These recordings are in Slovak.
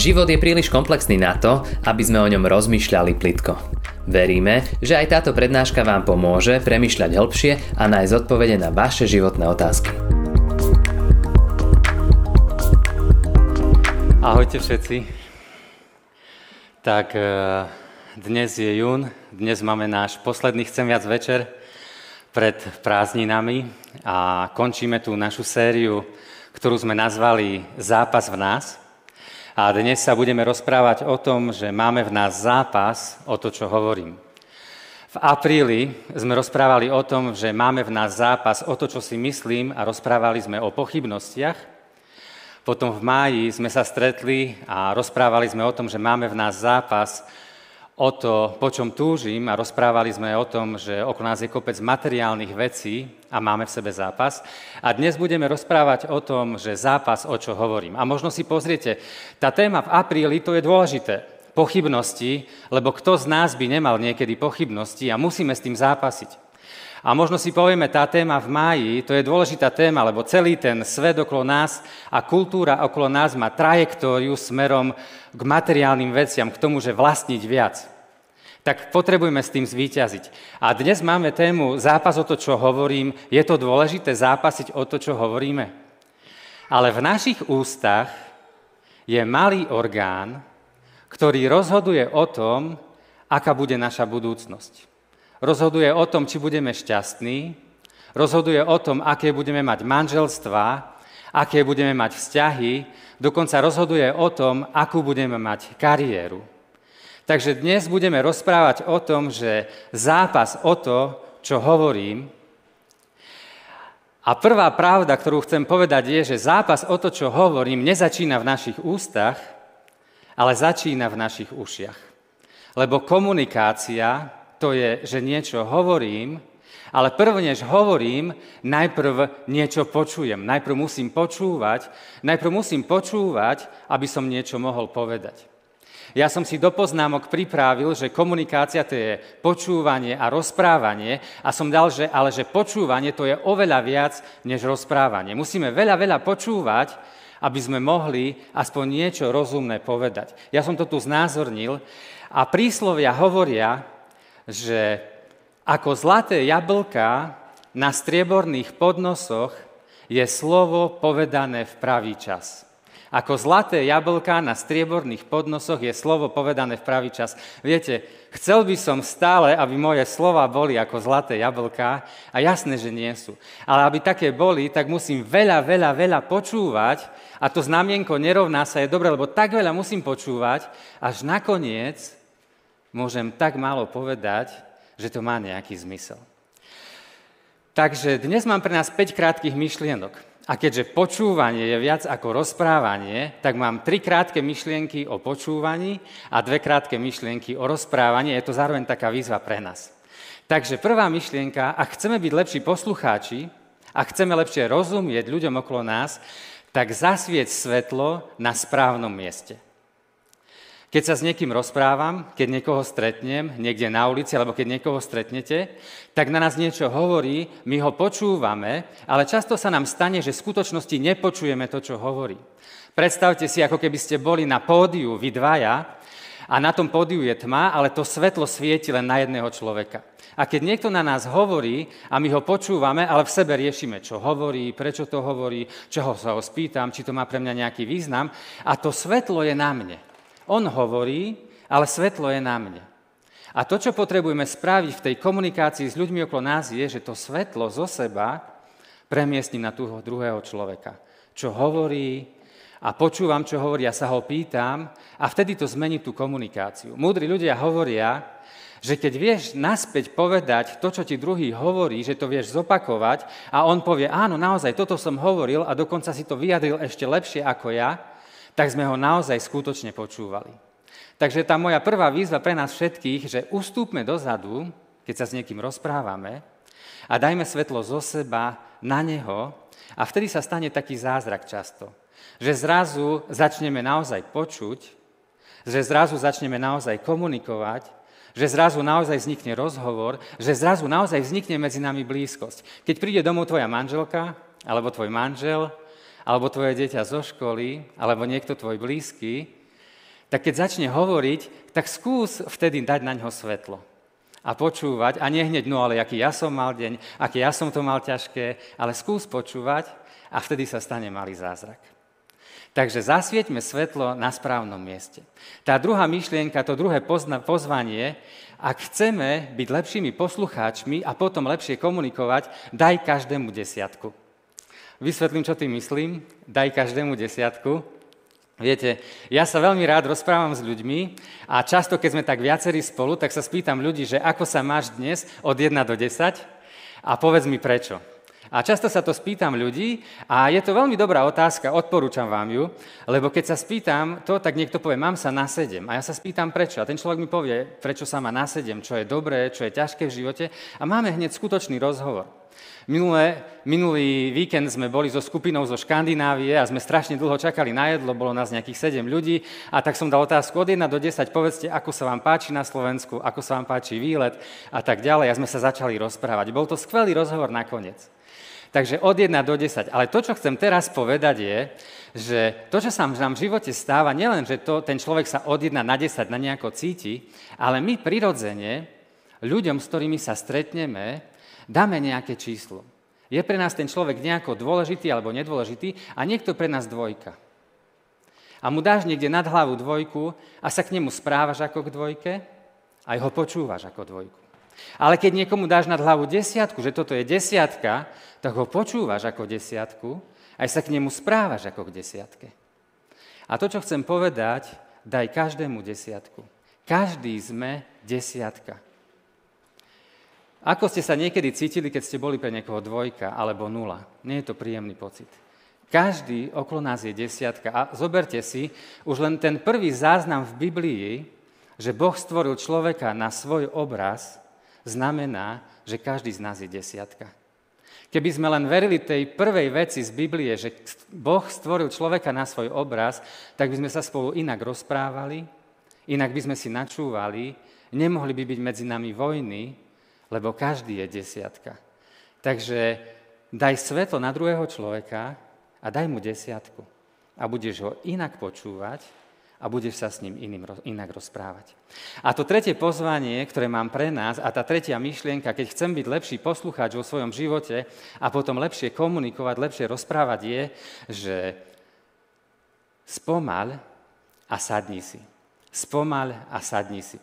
Život je príliš komplexný na to, aby sme o ňom rozmýšľali plitko. Veríme, že aj táto prednáška vám pomôže premyšľať hĺbšie a nájsť odpovede na vaše životné otázky. Ahojte všetci. Tak e, dnes je jún, dnes máme náš posledný Chcem viac večer pred prázdninami a končíme tú našu sériu, ktorú sme nazvali Zápas v nás. A dnes sa budeme rozprávať o tom, že máme v nás zápas o to, čo hovorím. V apríli sme rozprávali o tom, že máme v nás zápas o to, čo si myslím a rozprávali sme o pochybnostiach. Potom v máji sme sa stretli a rozprávali sme o tom, že máme v nás zápas o to, po čom túžim a rozprávali sme o tom, že okolo nás je kopec materiálnych vecí a máme v sebe zápas. A dnes budeme rozprávať o tom, že zápas, o čo hovorím. A možno si pozriete, tá téma v apríli, to je dôležité. Pochybnosti, lebo kto z nás by nemal niekedy pochybnosti a musíme s tým zápasiť. A možno si povieme, tá téma v máji, to je dôležitá téma, lebo celý ten svet okolo nás a kultúra okolo nás má trajektóriu smerom k materiálnym veciam, k tomu, že vlastniť viac. Tak potrebujeme s tým zvíťaziť. A dnes máme tému zápas o to, čo hovorím. Je to dôležité zápasiť o to, čo hovoríme? Ale v našich ústach je malý orgán, ktorý rozhoduje o tom, aká bude naša budúcnosť. Rozhoduje o tom, či budeme šťastní, rozhoduje o tom, aké budeme mať manželstva, aké budeme mať vzťahy, dokonca rozhoduje o tom, akú budeme mať kariéru. Takže dnes budeme rozprávať o tom, že zápas o to, čo hovorím, a prvá pravda, ktorú chcem povedať, je, že zápas o to, čo hovorím, nezačína v našich ústach, ale začína v našich ušiach. Lebo komunikácia to je, že niečo hovorím, ale prv, než hovorím, najprv niečo počujem. Najprv musím počúvať, najprv musím počúvať, aby som niečo mohol povedať. Ja som si do poznámok pripravil, že komunikácia to je počúvanie a rozprávanie a som dal, že, ale že počúvanie to je oveľa viac než rozprávanie. Musíme veľa, veľa počúvať, aby sme mohli aspoň niečo rozumné povedať. Ja som to tu znázornil a príslovia hovoria, že ako zlaté jablka na strieborných podnosoch je slovo povedané v pravý čas. Ako zlaté jablka na strieborných podnosoch je slovo povedané v pravý čas. Viete, chcel by som stále, aby moje slova boli ako zlaté jablka a jasné, že nie sú. Ale aby také boli, tak musím veľa, veľa, veľa počúvať a to znamienko nerovná sa je dobre, lebo tak veľa musím počúvať, až nakoniec môžem tak málo povedať, že to má nejaký zmysel. Takže dnes mám pre nás 5 krátkých myšlienok. A keďže počúvanie je viac ako rozprávanie, tak mám tri krátke myšlienky o počúvaní a dve krátke myšlienky o rozprávaní. Je to zároveň taká výzva pre nás. Takže prvá myšlienka, ak chceme byť lepší poslucháči, ak chceme lepšie rozumieť ľuďom okolo nás, tak zasvieť svetlo na správnom mieste. Keď sa s niekým rozprávam, keď niekoho stretnem niekde na ulici, alebo keď niekoho stretnete, tak na nás niečo hovorí, my ho počúvame, ale často sa nám stane, že v skutočnosti nepočujeme to, čo hovorí. Predstavte si, ako keby ste boli na pódiu, vy dvaja, a na tom pódiu je tma, ale to svetlo svieti len na jedného človeka. A keď niekto na nás hovorí a my ho počúvame, ale v sebe riešime, čo hovorí, prečo to hovorí, čoho sa ho spýtam, či to má pre mňa nejaký význam, a to svetlo je na mne. On hovorí, ale svetlo je na mne. A to, čo potrebujeme spraviť v tej komunikácii s ľuďmi okolo nás, je, že to svetlo zo seba premiestním na toho druhého človeka. Čo hovorí a počúvam, čo hovorí, ja sa ho pýtam a vtedy to zmení tú komunikáciu. Múdri ľudia hovoria, že keď vieš naspäť povedať to, čo ti druhý hovorí, že to vieš zopakovať a on povie, áno, naozaj, toto som hovoril a dokonca si to vyjadril ešte lepšie ako ja, tak sme ho naozaj skutočne počúvali. Takže tá moja prvá výzva pre nás všetkých, že ustúpme dozadu, keď sa s niekým rozprávame a dajme svetlo zo seba na neho a vtedy sa stane taký zázrak často. Že zrazu začneme naozaj počuť, že zrazu začneme naozaj komunikovať, že zrazu naozaj vznikne rozhovor, že zrazu naozaj vznikne medzi nami blízkosť. Keď príde domov tvoja manželka alebo tvoj manžel alebo tvoje dieťa zo školy, alebo niekto tvoj blízky tak keď začne hovoriť, tak skús vtedy dať na ňo svetlo a počúvať a nie hneď, no ale aký ja som mal deň, aký ja som to mal ťažké, ale skús počúvať a vtedy sa stane malý zázrak. Takže zasvieťme svetlo na správnom mieste. Tá druhá myšlienka, to druhé pozna- pozvanie, ak chceme byť lepšími poslucháčmi a potom lepšie komunikovať, daj každému desiatku. Vysvetlím, čo tým myslím. Daj každému desiatku. Viete, ja sa veľmi rád rozprávam s ľuďmi a často, keď sme tak viacerí spolu, tak sa spýtam ľudí, že ako sa máš dnes od 1 do 10 a povedz mi prečo. A často sa to spýtam ľudí a je to veľmi dobrá otázka, odporúčam vám ju, lebo keď sa spýtam to, tak niekto povie, mám sa na 7 a ja sa spýtam prečo. A ten človek mi povie, prečo sa má na 7, čo je dobré, čo je ťažké v živote a máme hneď skutočný rozhovor. Minulé, minulý víkend sme boli so skupinou zo Škandinávie a sme strašne dlho čakali na jedlo, bolo nás nejakých 7 ľudí a tak som dal otázku od 1 do 10, povedzte, ako sa vám páči na Slovensku, ako sa vám páči výlet a tak ďalej a sme sa začali rozprávať. Bol to skvelý rozhovor nakoniec. Takže od 1 do 10. Ale to, čo chcem teraz povedať je, že to, čo sa nám v živote stáva, nielen, že to, ten človek sa od 1 na 10 na nejako cíti, ale my prirodzene ľuďom, s ktorými sa stretneme, dáme nejaké číslo. Je pre nás ten človek nejako dôležitý alebo nedôležitý a niekto pre nás dvojka. A mu dáš niekde nad hlavu dvojku a sa k nemu správaš ako k dvojke, aj ho počúvaš ako dvojku. Ale keď niekomu dáš nad hlavu desiatku, že toto je desiatka, tak ho počúvaš ako desiatku, aj sa k nemu správaš ako k desiatke. A to, čo chcem povedať, daj každému desiatku. Každý sme desiatka. Ako ste sa niekedy cítili, keď ste boli pre niekoho dvojka alebo nula? Nie je to príjemný pocit. Každý okolo nás je desiatka. A zoberte si, už len ten prvý záznam v Biblii, že Boh stvoril človeka na svoj obraz, znamená, že každý z nás je desiatka. Keby sme len verili tej prvej veci z Biblie, že Boh stvoril človeka na svoj obraz, tak by sme sa spolu inak rozprávali, inak by sme si načúvali, nemohli by byť medzi nami vojny, lebo každý je desiatka. Takže daj svetlo na druhého človeka a daj mu desiatku. A budeš ho inak počúvať a budeš sa s ním iným, inak rozprávať. A to tretie pozvanie, ktoré mám pre nás, a tá tretia myšlienka, keď chcem byť lepší poslucháč vo svojom živote a potom lepšie komunikovať, lepšie rozprávať, je, že spomal a sadni si. Spomal a sadni si.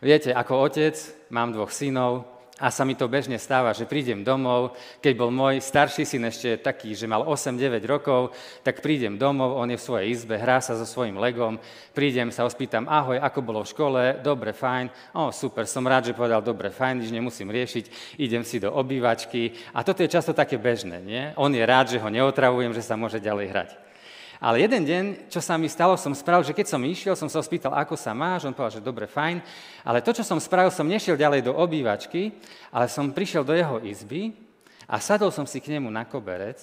Viete, ako otec mám dvoch synov a sa mi to bežne stáva, že prídem domov, keď bol môj starší syn ešte taký, že mal 8-9 rokov, tak prídem domov, on je v svojej izbe, hrá sa so svojím legom, prídem sa, ospýtam, ahoj, ako bolo v škole, dobre, fajn, o, super, som rád, že povedal, dobre, fajn, nič nemusím riešiť, idem si do obývačky. A toto je často také bežné, nie? On je rád, že ho neotravujem, že sa môže ďalej hrať. Ale jeden deň, čo sa mi stalo, som spravil, že keď som išiel, som sa spýtal, ako sa máš, on povedal, že dobre, fajn, ale to, čo som spravil, som nešiel ďalej do obývačky, ale som prišiel do jeho izby a sadol som si k nemu na koberec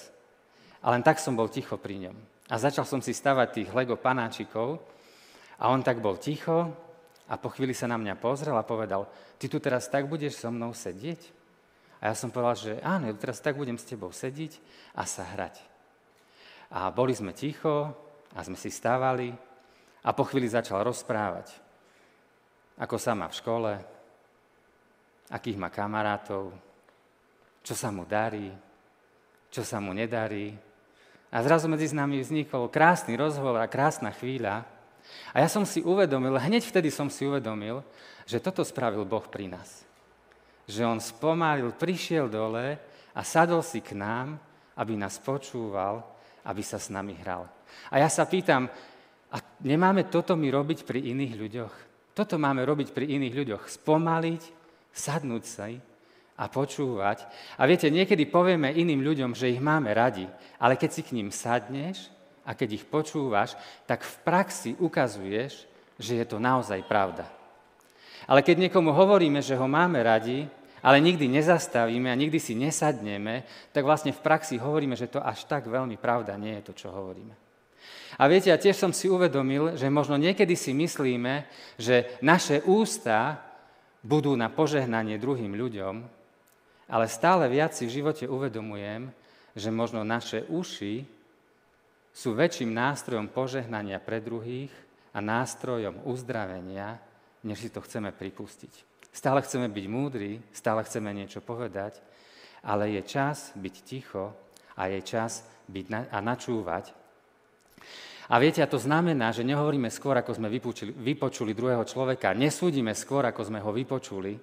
a len tak som bol ticho pri ňom. A začal som si stavať tých Lego panáčikov a on tak bol ticho a po chvíli sa na mňa pozrel a povedal, ty tu teraz tak budeš so mnou sedieť? A ja som povedal, že áno, teraz tak budem s tebou sedieť a sa hrať. A boli sme ticho a sme si stávali a po chvíli začal rozprávať, ako sa má v škole, akých má kamarátov, čo sa mu darí, čo sa mu nedarí. A zrazu medzi nami vznikol krásny rozhovor a krásna chvíľa. A ja som si uvedomil, hneď vtedy som si uvedomil, že toto spravil Boh pri nás. Že On spomalil, prišiel dole a sadol si k nám, aby nás počúval aby sa s nami hral. A ja sa pýtam, a nemáme toto my robiť pri iných ľuďoch? Toto máme robiť pri iných ľuďoch. Spomaliť, sadnúť sa a počúvať. A viete, niekedy povieme iným ľuďom, že ich máme radi, ale keď si k ním sadneš a keď ich počúvaš, tak v praxi ukazuješ, že je to naozaj pravda. Ale keď niekomu hovoríme, že ho máme radi, ale nikdy nezastavíme a nikdy si nesadneme, tak vlastne v praxi hovoríme, že to až tak veľmi pravda nie je to, čo hovoríme. A viete, ja tiež som si uvedomil, že možno niekedy si myslíme, že naše ústa budú na požehnanie druhým ľuďom, ale stále viac si v živote uvedomujem, že možno naše uši sú väčším nástrojom požehnania pre druhých a nástrojom uzdravenia, než si to chceme pripustiť. Stále chceme byť múdri, stále chceme niečo povedať, ale je čas byť ticho a je čas byť na, a načúvať. A viete, a to znamená, že nehovoríme skôr, ako sme vypočuli, vypočuli druhého človeka, nesúdime skôr, ako sme ho vypočuli.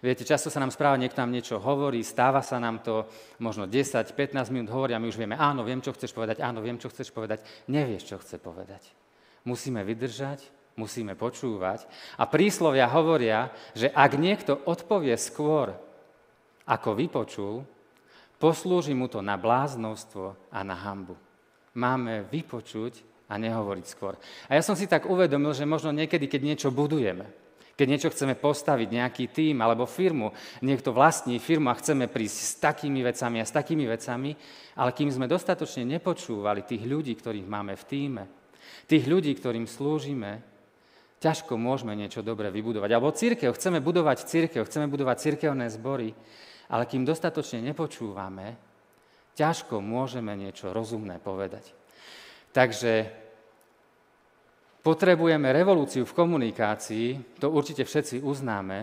Viete, často sa nám správa, niekto nám niečo hovorí, stáva sa nám to, možno 10-15 minút hovorí a my už vieme, áno, viem, čo chceš povedať, áno, viem, čo chceš povedať. Nevieš, čo chce povedať. Musíme vydržať, musíme počúvať. A príslovia hovoria, že ak niekto odpovie skôr, ako vypočul, poslúži mu to na bláznostvo a na hambu máme vypočuť a nehovoriť skôr. A ja som si tak uvedomil, že možno niekedy, keď niečo budujeme, keď niečo chceme postaviť, nejaký tým alebo firmu, niekto vlastní firmu a chceme prísť s takými vecami a s takými vecami, ale kým sme dostatočne nepočúvali tých ľudí, ktorých máme v týme, tých ľudí, ktorým slúžime, ťažko môžeme niečo dobre vybudovať. Alebo církev, chceme budovať církev, chceme budovať církevné zbory, ale kým dostatočne nepočúvame, ťažko môžeme niečo rozumné povedať. Takže potrebujeme revolúciu v komunikácii, to určite všetci uznáme,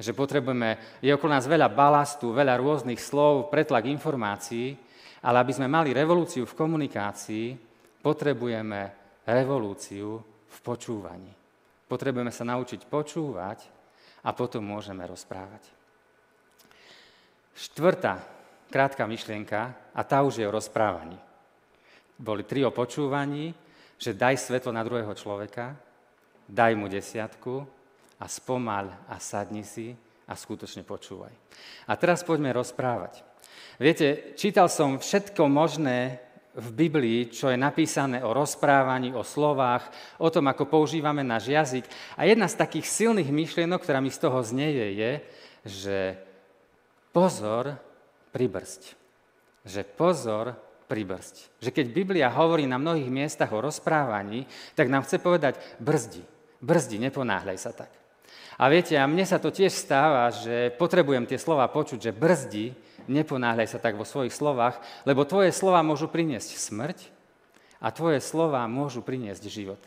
že potrebujeme, je okolo nás veľa balastu, veľa rôznych slov, pretlak informácií, ale aby sme mali revolúciu v komunikácii, potrebujeme revolúciu v počúvaní. Potrebujeme sa naučiť počúvať a potom môžeme rozprávať. Štvrtá krátka myšlienka a tá už je o rozprávaní. Boli tri o počúvaní, že daj svetlo na druhého človeka, daj mu desiatku a spomal a sadni si a skutočne počúvaj. A teraz poďme rozprávať. Viete, čítal som všetko možné v Biblii, čo je napísané o rozprávaní, o slovách, o tom, ako používame náš jazyk. A jedna z takých silných myšlienok, ktorá mi z toho znieje, je, že pozor, pribrzť. Že pozor, pribrzť. Že keď Biblia hovorí na mnohých miestach o rozprávaní, tak nám chce povedať brzdi, brzdi, neponáhľaj sa tak. A viete, a mne sa to tiež stáva, že potrebujem tie slova počuť, že brzdi, neponáhľaj sa tak vo svojich slovách, lebo tvoje slova môžu priniesť smrť a tvoje slova môžu priniesť život.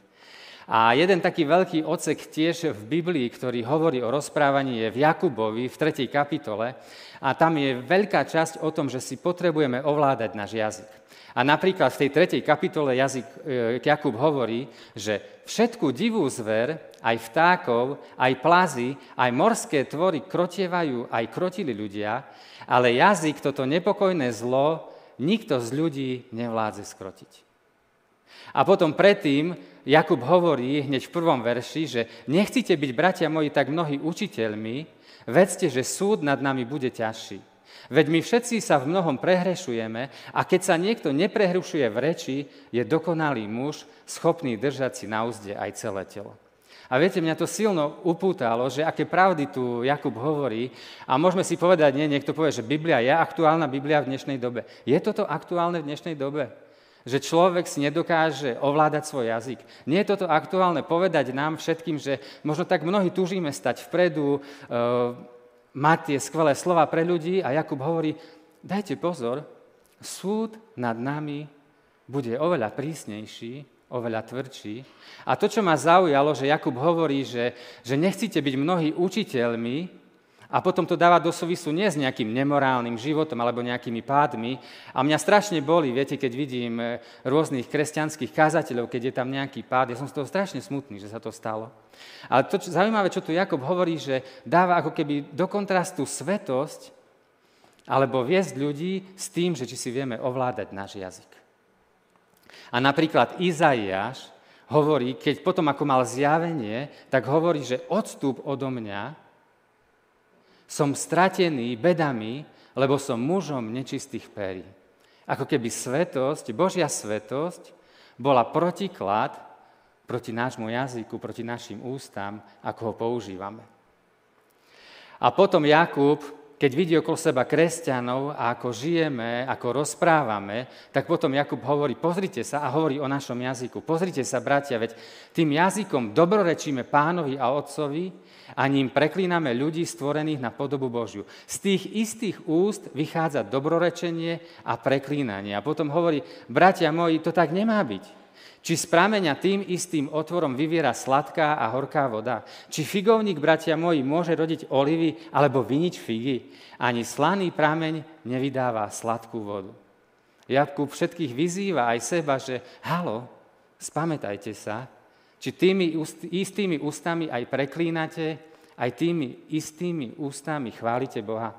A jeden taký veľký ocek tiež v Biblii, ktorý hovorí o rozprávaní, je v Jakubovi v 3. kapitole. A tam je veľká časť o tom, že si potrebujeme ovládať náš jazyk. A napríklad v tej 3. kapitole jazyk, e, Jakub hovorí, že všetku divú zver, aj vtákov, aj plazy, aj morské tvory krotievajú, aj krotili ľudia, ale jazyk, toto nepokojné zlo, nikto z ľudí nevládze skrotiť. A potom predtým Jakub hovorí hneď v prvom verši, že nechcite byť, bratia moji, tak mnohí učiteľmi, vedzte, že súd nad nami bude ťažší. Veď my všetci sa v mnohom prehrešujeme a keď sa niekto neprehrušuje v reči, je dokonalý muž, schopný držať si na úzde aj celé telo. A viete, mňa to silno upútalo, že aké pravdy tu Jakub hovorí a môžeme si povedať, nie, niekto povie, že Biblia je aktuálna Biblia v dnešnej dobe. Je toto aktuálne v dnešnej dobe? Že človek si nedokáže ovládať svoj jazyk. Nie je toto aktuálne povedať nám všetkým, že možno tak mnohí túžime stať vpredu, e, mať tie skvelé slova pre ľudí a Jakub hovorí, dajte pozor, súd nad nami bude oveľa prísnejší, oveľa tvrdší. A to, čo ma zaujalo, že Jakub hovorí, že, že nechcete byť mnohí učiteľmi, a potom to dáva do súvisu nie s nejakým nemorálnym životom alebo nejakými pádmi. A mňa strašne boli, viete, keď vidím e, rôznych kresťanských kázateľov, keď je tam nejaký pád. Ja som z toho strašne smutný, že sa to stalo. Ale to čo, zaujímavé, čo tu Jakob hovorí, že dáva ako keby do kontrastu svetosť alebo viesť ľudí s tým, že či si vieme ovládať náš jazyk. A napríklad Izaiáš hovorí, keď potom ako mal zjavenie, tak hovorí, že odstup odo mňa, som stratený bedami, lebo som mužom nečistých perí. Ako keby svetosť, Božia svetosť, bola protiklad proti nášmu jazyku, proti našim ústam, ako ho používame. A potom Jakub keď vidí okolo seba kresťanov a ako žijeme, ako rozprávame, tak potom Jakub hovorí, pozrite sa a hovorí o našom jazyku. Pozrite sa, bratia, veď tým jazykom dobrorečíme pánovi a otcovi a ním preklíname ľudí stvorených na podobu Božiu. Z tých istých úst vychádza dobrorečenie a preklínanie. A potom hovorí, bratia moji, to tak nemá byť. Či z prameňa tým istým otvorom vyviera sladká a horká voda? Či figovník, bratia moji, môže rodiť olivy alebo viniť figy? Ani slaný prameň nevydáva sladkú vodu. Jakub všetkých vyzýva aj seba, že halo, spamätajte sa, či tými istými ústami aj preklínate, aj tými istými ústami chválite Boha.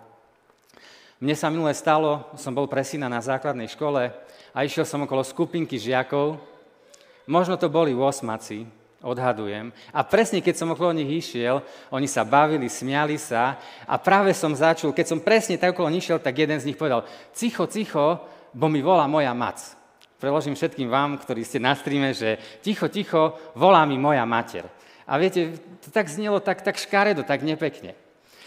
Mne sa minule stalo, som bol presína na základnej škole a išiel som okolo skupinky žiakov, Možno to boli osmaci, odhadujem. A presne keď som okolo nich išiel, oni sa bavili, smiali sa a práve som začul, keď som presne tak okolo nich išiel, tak jeden z nich povedal, cicho, cicho, bo mi volá moja mac. Preložím všetkým vám, ktorí ste na streame, že ticho, ticho, volá mi moja mater. A viete, to tak znelo tak, tak škaredo, tak nepekne.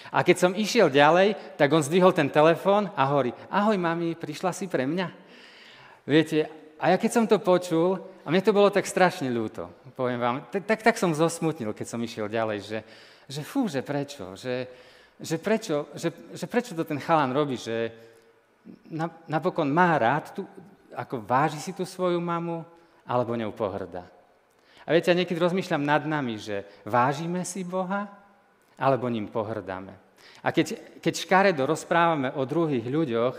A keď som išiel ďalej, tak on zdvihol ten telefón a hovorí, ahoj mami, prišla si pre mňa. Viete, a ja keď som to počul, a mne to bolo tak strašne ľúto, poviem vám, tak, tak, som zosmutnil, keď som išiel ďalej, že, že fú, že prečo, že, že, prečo, že, že prečo to ten chalan robí, že napokon má rád, tu, ako váži si tú svoju mamu, alebo ňou pohrdá. A viete, ja niekedy rozmýšľam nad nami, že vážime si Boha, alebo ním pohrdáme. A keď, keď škaredo rozprávame o druhých ľuďoch,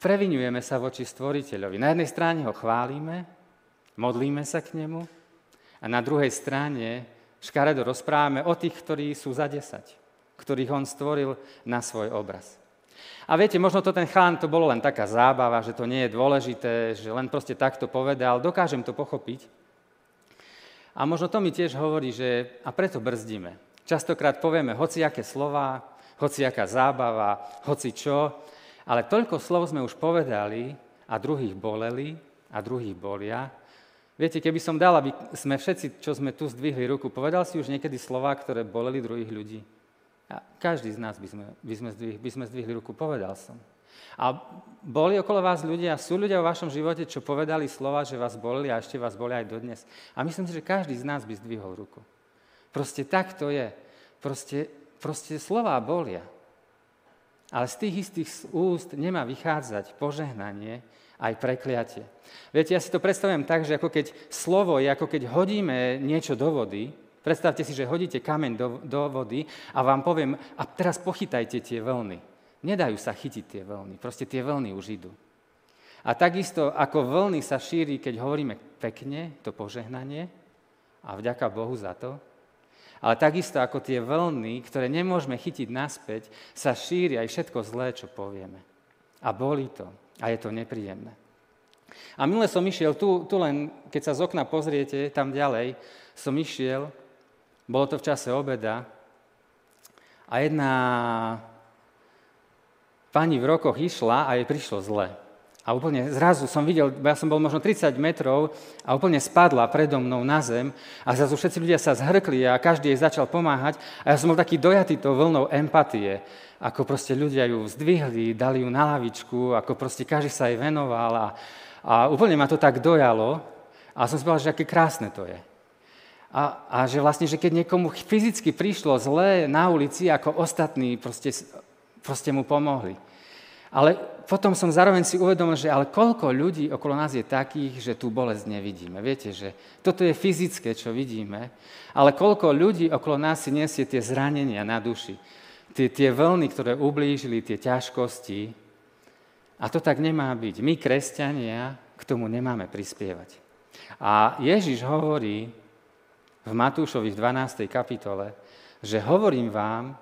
previnujeme sa voči stvoriteľovi. Na jednej strane ho chválime, modlíme sa k nemu a na druhej strane škaredo rozprávame o tých, ktorí sú za desať, ktorých on stvoril na svoj obraz. A viete, možno to ten chán, to bolo len taká zábava, že to nie je dôležité, že len proste takto povedal, dokážem to pochopiť. A možno to mi tiež hovorí, že a preto brzdíme. Častokrát povieme hociaké slova, hociaká zábava, hoci čo, ale toľko slov sme už povedali a druhých boleli a druhých bolia. Viete, keby som dal, aby sme všetci, čo sme tu zdvihli ruku, povedal si už niekedy slova, ktoré boleli druhých ľudí? A každý z nás by sme, by, sme zdvihli, by sme zdvihli ruku, povedal som. A boli okolo vás ľudia, sú ľudia vo vašom živote, čo povedali slova, že vás bolili a ešte vás boli aj dodnes. A myslím si, že každý z nás by zdvihol ruku. Proste tak to je. Proste, proste slova bolia. Ale z tých istých úst nemá vychádzať požehnanie aj prekliatie. Viete, ja si to predstavujem tak, že ako keď slovo je, ako keď hodíme niečo do vody, predstavte si, že hodíte kameň do, do vody a vám poviem, a teraz pochytajte tie vlny. Nedajú sa chytiť tie vlny, proste tie vlny už idú. A takisto ako vlny sa šíri, keď hovoríme pekne, to požehnanie, a vďaka Bohu za to, ale takisto ako tie vlny, ktoré nemôžeme chytiť naspäť, sa šíri aj všetko zlé, čo povieme. A boli to. A je to nepríjemné. A minule som išiel, tu, tu len, keď sa z okna pozriete, tam ďalej, som išiel, bolo to v čase obeda, a jedna pani v rokoch išla a jej prišlo zle. A úplne zrazu som videl, ja som bol možno 30 metrov a úplne spadla predo mnou na zem a zrazu všetci ľudia sa zhrkli a každý jej začal pomáhať a ja som bol taký dojatý tou vlnou empatie, ako proste ľudia ju zdvihli, dali ju na lavičku, ako proste každý sa jej venoval a, a úplne ma to tak dojalo a som si povedal, že aké krásne to je. A, a že vlastne, že keď niekomu fyzicky prišlo zlé na ulici, ako ostatní proste, proste mu pomohli. Ale potom som zároveň si uvedomil, že ale koľko ľudí okolo nás je takých, že tú bolesť nevidíme. Viete, že toto je fyzické, čo vidíme, ale koľko ľudí okolo nás si nesie tie zranenia na duši, tie, tie vlny, ktoré ublížili, tie ťažkosti. A to tak nemá byť. My, kresťania, k tomu nemáme prispievať. A Ježiš hovorí v Matúšovi v 12. kapitole, že hovorím vám,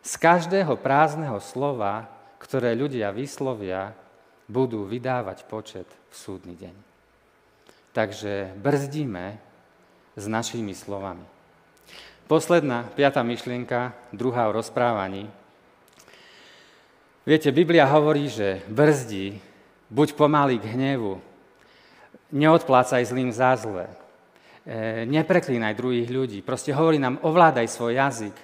z každého prázdneho slova ktoré ľudia vyslovia, budú vydávať počet v súdny deň. Takže brzdíme s našimi slovami. Posledná, piata myšlienka, druhá o rozprávaní. Viete, Biblia hovorí, že brzdí, buď pomalý k hnevu, neodplácaj zlým za zlé, e, nepreklínaj druhých ľudí, proste hovorí nám, ovládaj svoj jazyk,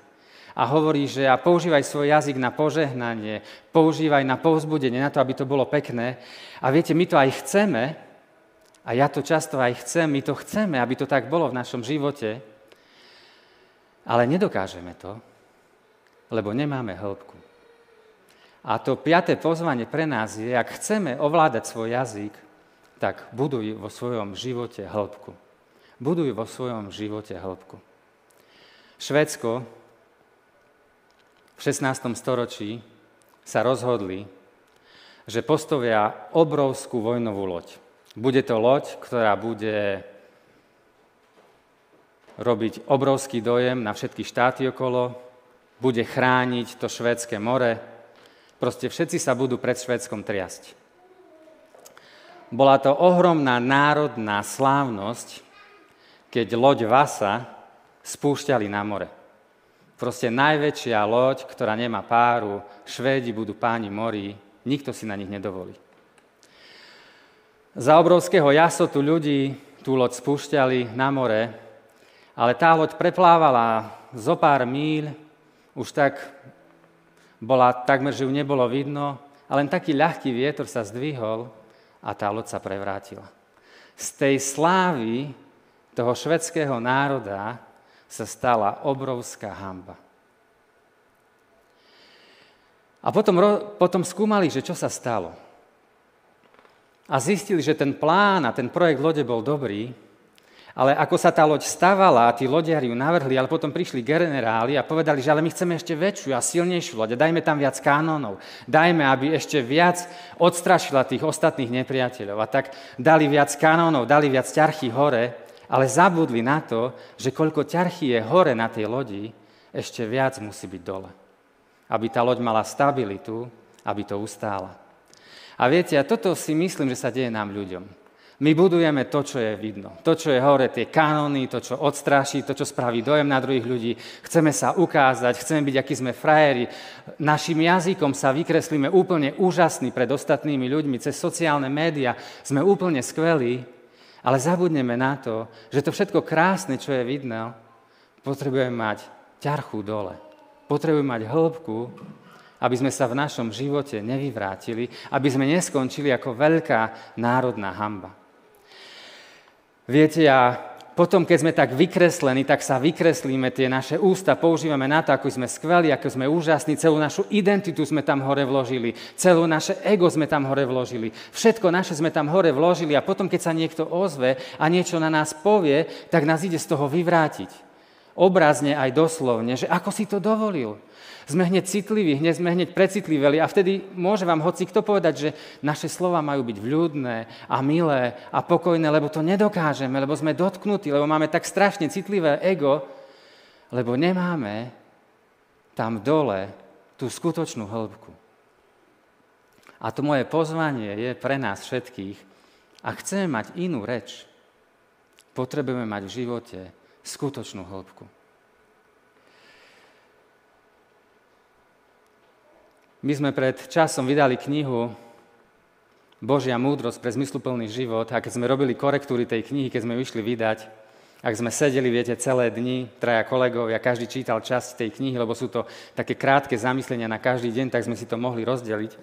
a hovorí, že a používaj svoj jazyk na požehnanie, používaj na povzbudenie, na to, aby to bolo pekné. A viete, my to aj chceme, a ja to často aj chcem, my to chceme, aby to tak bolo v našom živote, ale nedokážeme to, lebo nemáme hĺbku. A to piaté pozvanie pre nás je, ak chceme ovládať svoj jazyk, tak buduj vo svojom živote hĺbku. Buduj vo svojom živote hĺbku. Švédsko v 16. storočí sa rozhodli, že postavia obrovskú vojnovú loď. Bude to loď, ktorá bude robiť obrovský dojem na všetky štáty okolo, bude chrániť to švédske more. Proste všetci sa budú pred Švédskom triasť. Bola to ohromná národná slávnosť, keď loď Vasa spúšťali na more. Proste najväčšia loď, ktorá nemá páru, Švédi budú páni morí, nikto si na nich nedovolí. Za obrovského jasotu ľudí tú loď spúšťali na more, ale tá loď preplávala zo pár míľ, už tak bola takmer, že ju nebolo vidno, a len taký ľahký vietor sa zdvihol a tá loď sa prevrátila. Z tej slávy toho švedského národa sa stala obrovská hamba. A potom, potom skúmali, že čo sa stalo. A zistili, že ten plán a ten projekt lode bol dobrý, ale ako sa tá loď stavala a tí lodiari ju navrhli, ale potom prišli generáli a povedali, že ale my chceme ešte väčšiu a silnejšiu loď, dajme tam viac kanónov, dajme, aby ešte viac odstrašila tých ostatných nepriateľov. A tak dali viac kanónov, dali viac ťarchy hore, ale zabudli na to, že koľko ťarchy je hore na tej lodi, ešte viac musí byť dole. Aby tá loď mala stabilitu, aby to ustála. A viete, a toto si myslím, že sa deje nám ľuďom. My budujeme to, čo je vidno. To, čo je hore, tie kanóny, to, čo odstráši, to, čo spraví dojem na druhých ľudí. Chceme sa ukázať, chceme byť, akí sme frajeri. Našim jazykom sa vykreslíme úplne úžasní pred ostatnými ľuďmi. Cez sociálne médiá sme úplne skvelí, ale zabudneme na to, že to všetko krásne, čo je vidno, potrebujeme mať ťarchu dole. Potrebujeme mať hĺbku, aby sme sa v našom živote nevyvrátili, aby sme neskončili ako veľká národná hamba. Viete, a potom, keď sme tak vykreslení, tak sa vykreslíme, tie naše ústa používame na to, ako sme skvelí, ako sme úžasní, celú našu identitu sme tam hore vložili, celú naše ego sme tam hore vložili, všetko naše sme tam hore vložili a potom, keď sa niekto ozve a niečo na nás povie, tak nás ide z toho vyvrátiť. Obrazne aj doslovne, že ako si to dovolil. Sme hneď citliví, hneď sme hneď precitliveli a vtedy môže vám hoci kto povedať, že naše slova majú byť vľúdne a milé a pokojné, lebo to nedokážeme, lebo sme dotknutí, lebo máme tak strašne citlivé ego, lebo nemáme tam dole tú skutočnú hĺbku. A to moje pozvanie je pre nás všetkých, a chceme mať inú reč, potrebujeme mať v živote skutočnú hĺbku. My sme pred časom vydali knihu Božia múdrosť pre zmysluplný život a keď sme robili korektúry tej knihy, keď sme ju išli vydať, ak sme sedeli, viete, celé dni, traja kolegovia, každý čítal časť tej knihy, lebo sú to také krátke zamyslenia na každý deň, tak sme si to mohli rozdeliť.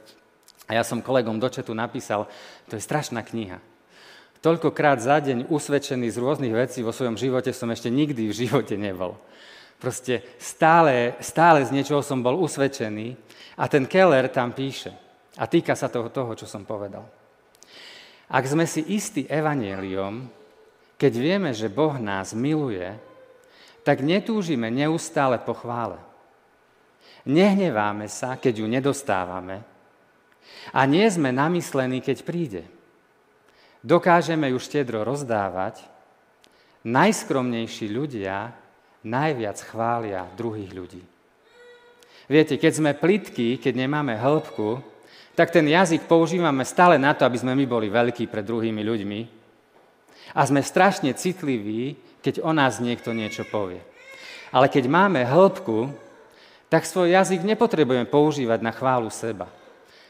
A ja som kolegom do četu napísal, to je strašná kniha. Toľkokrát za deň usvedčený z rôznych vecí vo svojom živote som ešte nikdy v živote nebol. Proste stále, stále z niečoho som bol usvedčený a ten Keller tam píše, a týka sa toho, toho, čo som povedal. Ak sme si istí evanieliom, keď vieme, že Boh nás miluje, tak netúžime neustále po chvále. Nehneváme sa, keď ju nedostávame a nie sme namyslení, keď príde. Dokážeme ju štedro rozdávať, najskromnejší ľudia najviac chvália druhých ľudí. Viete, keď sme plitky, keď nemáme hĺbku, tak ten jazyk používame stále na to, aby sme my boli veľkí pred druhými ľuďmi. A sme strašne citliví, keď o nás niekto niečo povie. Ale keď máme hĺbku, tak svoj jazyk nepotrebujeme používať na chválu seba.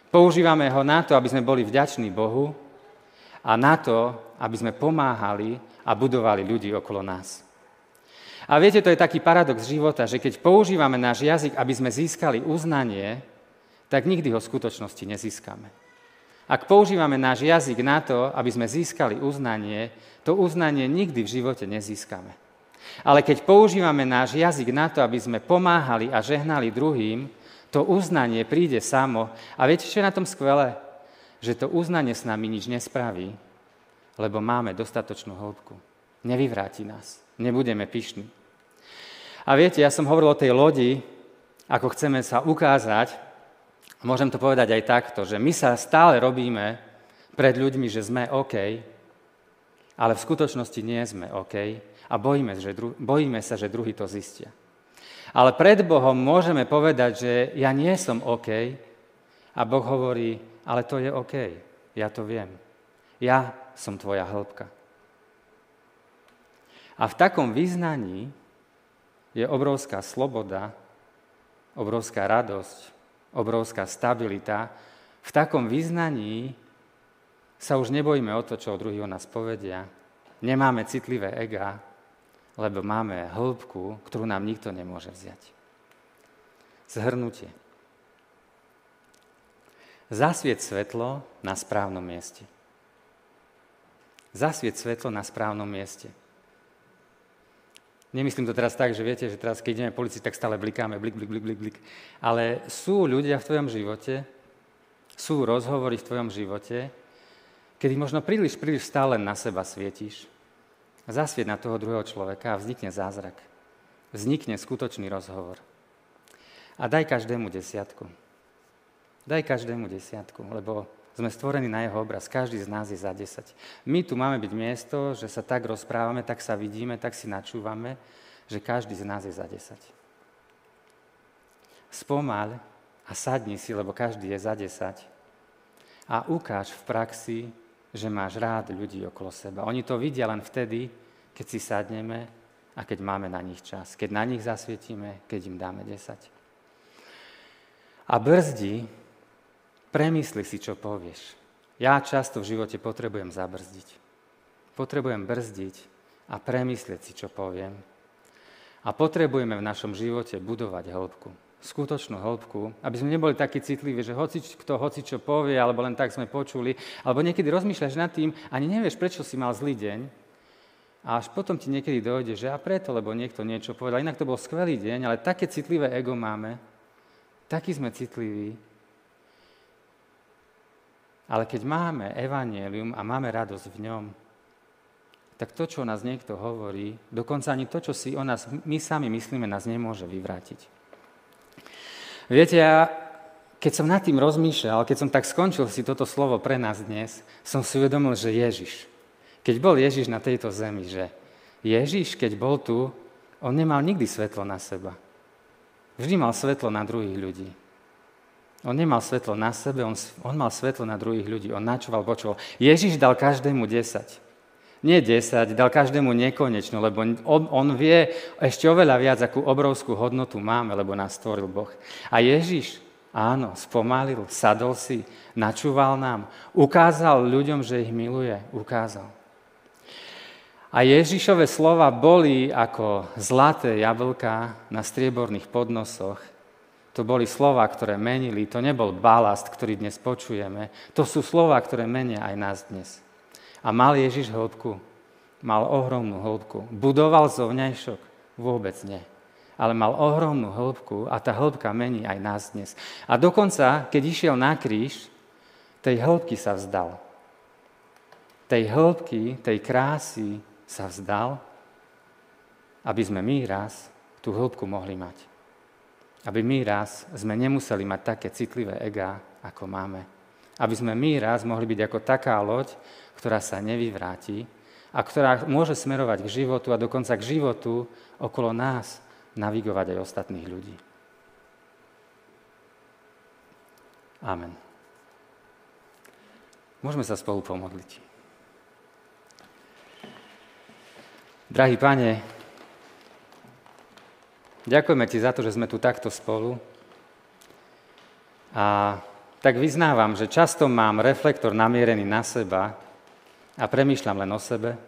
Používame ho na to, aby sme boli vďační Bohu a na to, aby sme pomáhali a budovali ľudí okolo nás. A viete, to je taký paradox života, že keď používame náš jazyk, aby sme získali uznanie, tak nikdy ho v skutočnosti nezískame. Ak používame náš jazyk na to, aby sme získali uznanie, to uznanie nikdy v živote nezískame. Ale keď používame náš jazyk na to, aby sme pomáhali a žehnali druhým, to uznanie príde samo. A viete, čo je na tom skvelé? Že to uznanie s nami nič nespraví, lebo máme dostatočnú hĺbku. Nevyvráti nás. Nebudeme pyšní. A viete, ja som hovoril o tej lodi, ako chceme sa ukázať, môžem to povedať aj takto, že my sa stále robíme pred ľuďmi, že sme OK, ale v skutočnosti nie sme OK a bojíme, že dru- bojíme sa, že druhý to zistia. Ale pred Bohom môžeme povedať, že ja nie som OK a Boh hovorí, ale to je OK, ja to viem. Ja som tvoja hĺbka. A v takom vyznaní je obrovská sloboda, obrovská radosť, obrovská stabilita. V takom vyznaní sa už nebojíme o to, čo druhý o nás povedia. Nemáme citlivé ega, lebo máme hĺbku, ktorú nám nikto nemôže vziať. Zhrnutie. Zasviet svetlo na správnom mieste. Zasviet svetlo na správnom mieste. Nemyslím to teraz tak, že viete, že teraz, keď ideme policii, tak stále blikáme, blik, blik, blik, blik, blik. Ale sú ľudia v tvojom živote, sú rozhovory v tvojom živote, kedy možno príliš, príliš stále na seba svietíš. Zasvieť na toho druhého človeka a vznikne zázrak. Vznikne skutočný rozhovor. A daj každému desiatku. Daj každému desiatku, lebo sme stvorení na jeho obraz. Každý z nás je za 10. My tu máme byť miesto, že sa tak rozprávame, tak sa vidíme, tak si načúvame, že každý z nás je za 10. Spomal a sadni si, lebo každý je za 10. A ukáž v praxi, že máš rád ľudí okolo seba. Oni to vidia len vtedy, keď si sadneme a keď máme na nich čas. Keď na nich zasvietime, keď im dáme 10. A brzdi Premysli si, čo povieš. Ja často v živote potrebujem zabrzdiť. Potrebujem brzdiť a premyslieť si, čo poviem. A potrebujeme v našom živote budovať hĺbku. Skutočnú hĺbku, aby sme neboli takí citliví, že hoci kto hoci čo povie, alebo len tak sme počuli, alebo niekedy rozmýšľaš nad tým, ani nevieš, prečo si mal zlý deň, a až potom ti niekedy dojde, že a preto, lebo niekto niečo povedal. Inak to bol skvelý deň, ale také citlivé ego máme, taký sme citliví, ale keď máme evanielium a máme radosť v ňom, tak to, čo o nás niekto hovorí, dokonca ani to, čo si o nás my sami myslíme, nás nemôže vyvrátiť. Viete, ja keď som nad tým rozmýšľal, keď som tak skončil si toto slovo pre nás dnes, som si uvedomil, že Ježiš, keď bol Ježiš na tejto zemi, že Ježiš, keď bol tu, on nemal nikdy svetlo na seba. Vždy mal svetlo na druhých ľudí. On nemal svetlo na sebe, on, on mal svetlo na druhých ľudí. On načúval, počul. Ježiš dal každému 10. Nie 10, dal každému nekonečno, lebo on vie ešte oveľa viac, akú obrovskú hodnotu máme, lebo nás stvoril Boh. A Ježiš, áno, spomalil, sadol si, načúval nám, ukázal ľuďom, že ich miluje, ukázal. A Ježišove slova boli ako zlaté jablka na strieborných podnosoch to boli slova, ktoré menili, to nebol balast, ktorý dnes počujeme. To sú slova, ktoré menia aj nás dnes. A mal Ježiš hĺbku? Mal ohromnú hĺbku. Budoval zovňajšok? Vôbec nie. Ale mal ohromnú hĺbku a tá hĺbka mení aj nás dnes. A dokonca, keď išiel na kríž, tej hĺbky sa vzdal. Tej hĺbky, tej krásy sa vzdal, aby sme my raz tú hĺbku mohli mať. Aby my raz sme nemuseli mať také citlivé ega, ako máme. Aby sme my raz mohli byť ako taká loď, ktorá sa nevyvráti a ktorá môže smerovať k životu a dokonca k životu okolo nás navigovať aj ostatných ľudí. Amen. Môžeme sa spolu pomodliť. Drahý pane, Ďakujeme ti za to, že sme tu takto spolu. A tak vyznávam, že často mám reflektor namierený na seba a premýšľam len o sebe.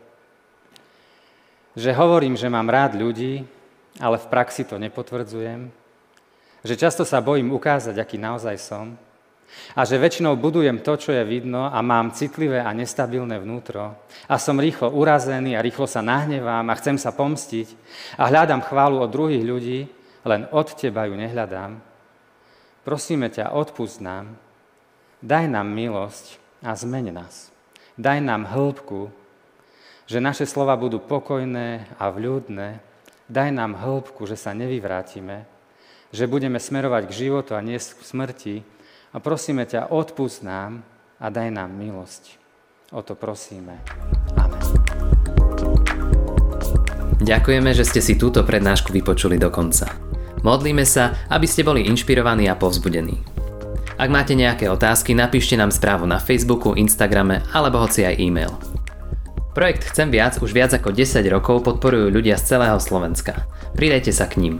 Že hovorím, že mám rád ľudí, ale v praxi to nepotvrdzujem. Že často sa bojím ukázať, aký naozaj som. A že väčšinou budujem to, čo je vidno a mám citlivé a nestabilné vnútro a som rýchlo urazený a rýchlo sa nahnevám a chcem sa pomstiť a hľadám chválu od druhých ľudí, len od teba ju nehľadám. Prosíme ťa, odpust nám, daj nám milosť a zmeň nás. Daj nám hĺbku, že naše slova budú pokojné a vľúdne. Daj nám hĺbku, že sa nevyvrátime, že budeme smerovať k životu a nie k smrti. A prosíme ťa, odpust nám a daj nám milosť. O to prosíme. Amen. Ďakujeme, že ste si túto prednášku vypočuli do konca. Modlíme sa, aby ste boli inšpirovaní a povzbudení. Ak máte nejaké otázky, napíšte nám správu na Facebooku, Instagrame alebo hoci aj e-mail. Projekt Chcem viac už viac ako 10 rokov podporujú ľudia z celého Slovenska. Pridajte sa k ním.